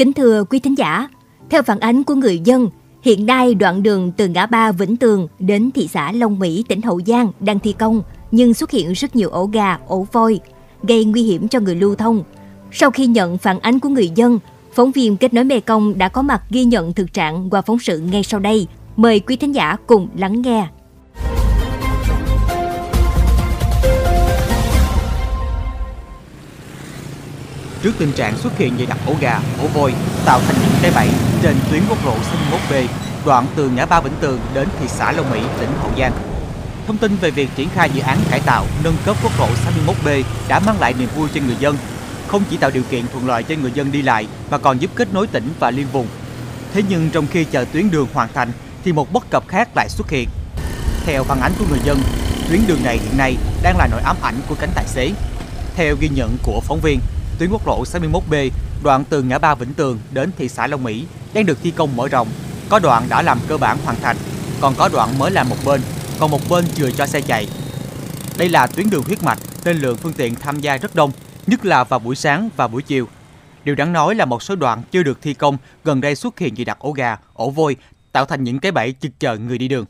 Kính thưa quý thính giả, theo phản ánh của người dân, hiện nay đoạn đường từ ngã ba Vĩnh Tường đến thị xã Long Mỹ, tỉnh Hậu Giang đang thi công nhưng xuất hiện rất nhiều ổ gà, ổ voi, gây nguy hiểm cho người lưu thông. Sau khi nhận phản ánh của người dân, phóng viên Kết nối Mê Công đã có mặt ghi nhận thực trạng qua phóng sự ngay sau đây. Mời quý thính giả cùng lắng nghe. Trước tình trạng xuất hiện dày đặc ổ gà, ổ voi tạo thành những cái bẫy trên tuyến quốc lộ 61B đoạn từ ngã ba Vĩnh Tường đến thị xã Long Mỹ, tỉnh Hậu Giang. Thông tin về việc triển khai dự án cải tạo nâng cấp quốc lộ 61B đã mang lại niềm vui cho người dân, không chỉ tạo điều kiện thuận lợi cho người dân đi lại mà còn giúp kết nối tỉnh và liên vùng. Thế nhưng trong khi chờ tuyến đường hoàn thành thì một bất cập khác lại xuất hiện. Theo phản ánh của người dân, tuyến đường này hiện nay đang là nỗi ám ảnh của cánh tài xế. Theo ghi nhận của phóng viên, tuyến quốc lộ 61B đoạn từ ngã ba Vĩnh Tường đến thị xã Long Mỹ đang được thi công mở rộng. Có đoạn đã làm cơ bản hoàn thành, còn có đoạn mới làm một bên, còn một bên chưa cho xe chạy. Đây là tuyến đường huyết mạch nên lượng phương tiện tham gia rất đông, nhất là vào buổi sáng và buổi chiều. Điều đáng nói là một số đoạn chưa được thi công gần đây xuất hiện dị đặt ổ gà, ổ voi, tạo thành những cái bẫy chực chờ người đi đường.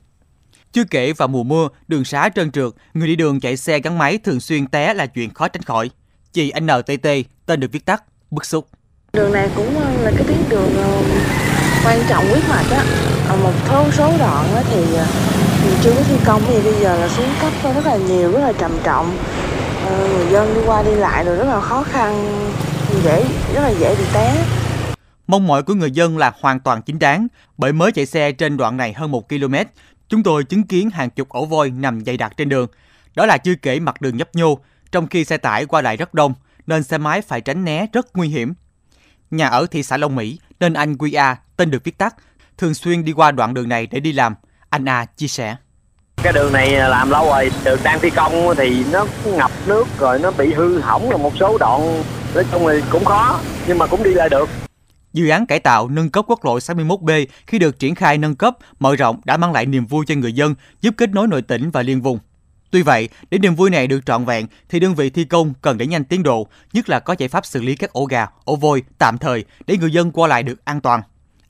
Chưa kể vào mùa mưa, đường xá trơn trượt, người đi đường chạy xe gắn máy thường xuyên té là chuyện khó tránh khỏi. Chị NTT, tên được viết tắt, bức xúc. Đường này cũng ờ, là cái tuyến đường ờ, quan trọng huyết mạch á. Ở một số số đoạn á thì mình chưa có thi công thì bây giờ là xuống cấp rất là nhiều, rất là trầm trọng. Ờ, người dân đi qua đi lại rồi rất là khó khăn, dễ rất là dễ bị té. Mong mỏi của người dân là hoàn toàn chính đáng, bởi mới chạy xe trên đoạn này hơn 1 km, chúng tôi chứng kiến hàng chục ổ voi nằm dày đặc trên đường. Đó là chưa kể mặt đường nhấp nhô, trong khi xe tải qua lại rất đông, nên xe máy phải tránh né rất nguy hiểm. Nhà ở thị xã Long Mỹ, nên anh Quy A, tên được viết tắt, thường xuyên đi qua đoạn đường này để đi làm. Anh A chia sẻ. Cái đường này làm lâu rồi, đường đang thi công thì nó ngập nước rồi nó bị hư hỏng rồi một số đoạn nói chung thì cũng khó nhưng mà cũng đi lại được. Dự án cải tạo nâng cấp quốc lộ 61B khi được triển khai nâng cấp, mở rộng đã mang lại niềm vui cho người dân, giúp kết nối nội tỉnh và liên vùng. Tuy vậy, để niềm vui này được trọn vẹn thì đơn vị thi công cần đẩy nhanh tiến độ, nhất là có giải pháp xử lý các ổ gà, ổ vôi tạm thời để người dân qua lại được an toàn.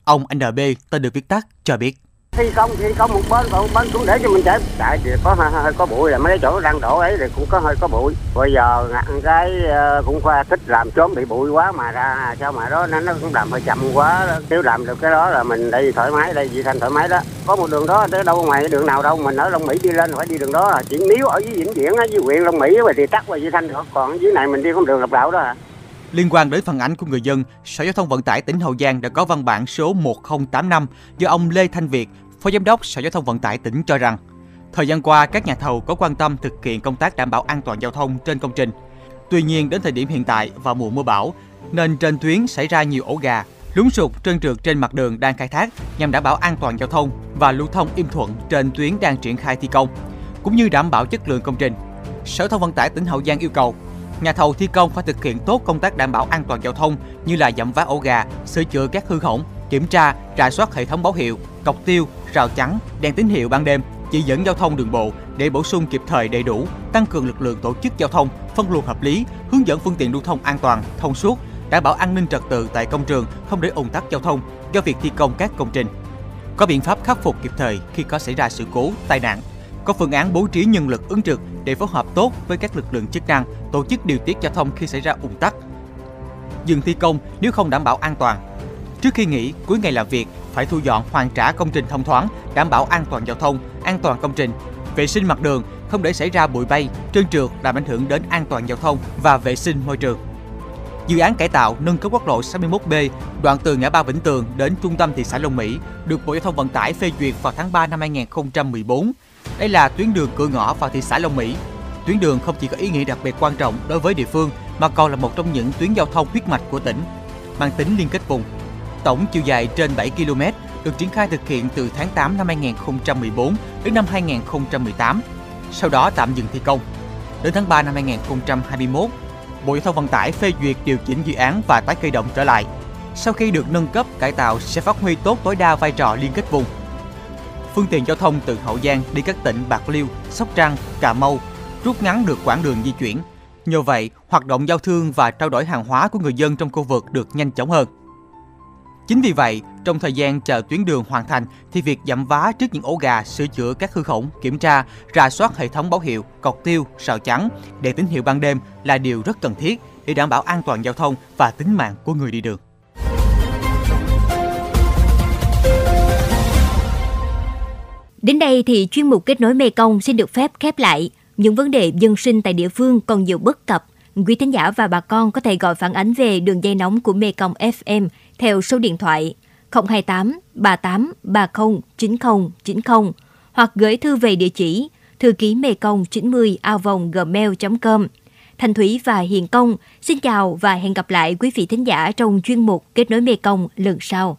Ông NB, tên được viết tắt, cho biết thi công thi công một bên còn bên cũng để cho mình chạy tại thì có hơi, hơi có bụi là mấy chỗ đang đổ ấy thì cũng có hơi có bụi. Bây giờ ngặn cái ờ, cũng khoa thích làm trốn bị bụi quá mà ra sao mà đó nên nó cũng làm hơi chậm quá. Nếu làm được cái đó là mình đi thoải mái đây dị thanh thoải mái đó. Có một đường đó tới đâu ngoài đường nào đâu mình ở Long Mỹ đi lên phải đi đường đó. Chỉ nếu ở dưới Vĩnh Viễn dưới huyện Long Mỹ thì tắt qua dị thanh được. Còn dưới này mình đi không đường độc đạo đó à. Liên quan đến phản ánh của người dân, Sở Giao thông Vận tải tỉnh Hậu Giang đã có văn bản số 1085 do ông Lê Thanh Việt, Phó Giám đốc Sở Giao thông Vận tải tỉnh cho rằng, thời gian qua các nhà thầu có quan tâm thực hiện công tác đảm bảo an toàn giao thông trên công trình. Tuy nhiên đến thời điểm hiện tại vào mùa mưa bão, nên trên tuyến xảy ra nhiều ổ gà, lún sụt trơn trượt trên mặt đường đang khai thác nhằm đảm bảo an toàn giao thông và lưu thông im thuận trên tuyến đang triển khai thi công, cũng như đảm bảo chất lượng công trình. Sở Thông Vận tải tỉnh Hậu Giang yêu cầu nhà thầu thi công phải thực hiện tốt công tác đảm bảo an toàn giao thông như là dặm vá ổ gà, sửa chữa các hư hỏng, kiểm tra, rà soát hệ thống báo hiệu, cọc tiêu, rào chắn, đèn tín hiệu ban đêm, chỉ dẫn giao thông đường bộ để bổ sung kịp thời đầy đủ, tăng cường lực lượng tổ chức giao thông, phân luồng hợp lý, hướng dẫn phương tiện lưu thông an toàn, thông suốt, đảm bảo an ninh trật tự tại công trường, không để ủng tắc giao thông do việc thi công các công trình. Có biện pháp khắc phục kịp thời khi có xảy ra sự cố, tai nạn. Có phương án bố trí nhân lực ứng trực để phối hợp tốt với các lực lượng chức năng, tổ chức điều tiết giao thông khi xảy ra ủng tắc. Dừng thi công nếu không đảm bảo an toàn. Trước khi nghỉ, cuối ngày làm việc, phải thu dọn hoàn trả công trình thông thoáng, đảm bảo an toàn giao thông, an toàn công trình, vệ sinh mặt đường, không để xảy ra bụi bay, trơn trượt làm ảnh hưởng đến an toàn giao thông và vệ sinh môi trường. Dự án cải tạo nâng cấp quốc lộ 61B đoạn từ ngã ba Vĩnh Tường đến trung tâm thị xã Long Mỹ được Bộ Giao thông Vận tải phê duyệt vào tháng 3 năm 2014. Đây là tuyến đường cửa ngõ vào thị xã Long Mỹ. Tuyến đường không chỉ có ý nghĩa đặc biệt quan trọng đối với địa phương mà còn là một trong những tuyến giao thông huyết mạch của tỉnh, mang tính liên kết vùng Tổng chiều dài trên 7 km được triển khai thực hiện từ tháng 8 năm 2014 đến năm 2018, sau đó tạm dừng thi công. Đến tháng 3 năm 2021, Bộ Giao thông Vận tải phê duyệt điều chỉnh dự án và tái khởi động trở lại. Sau khi được nâng cấp, cải tạo sẽ phát huy tốt tối đa vai trò liên kết vùng. Phương tiện giao thông từ Hậu Giang đi các tỉnh Bạc Liêu, Sóc Trăng, Cà Mau rút ngắn được quãng đường di chuyển. Nhờ vậy, hoạt động giao thương và trao đổi hàng hóa của người dân trong khu vực được nhanh chóng hơn. Chính vì vậy, trong thời gian chờ tuyến đường hoàn thành thì việc dặm vá trước những ổ gà, sửa chữa các hư hỏng, kiểm tra, rà soát hệ thống báo hiệu, cọc tiêu, sào chắn, để tín hiệu ban đêm là điều rất cần thiết để đảm bảo an toàn giao thông và tính mạng của người đi đường. Đến đây thì chuyên mục kết nối Mekong xin được phép khép lại. Những vấn đề dân sinh tại địa phương còn nhiều bất cập. Quý thính giả và bà con có thể gọi phản ánh về đường dây nóng của Mekong FM theo số điện thoại 028 38 30 90 90 hoặc gửi thư về địa chỉ thư ký Mê Công 90 ao vòng gmail.com. Thành Thủy và Hiền Công xin chào và hẹn gặp lại quý vị thính giả trong chuyên mục Kết nối Mê Công lần sau.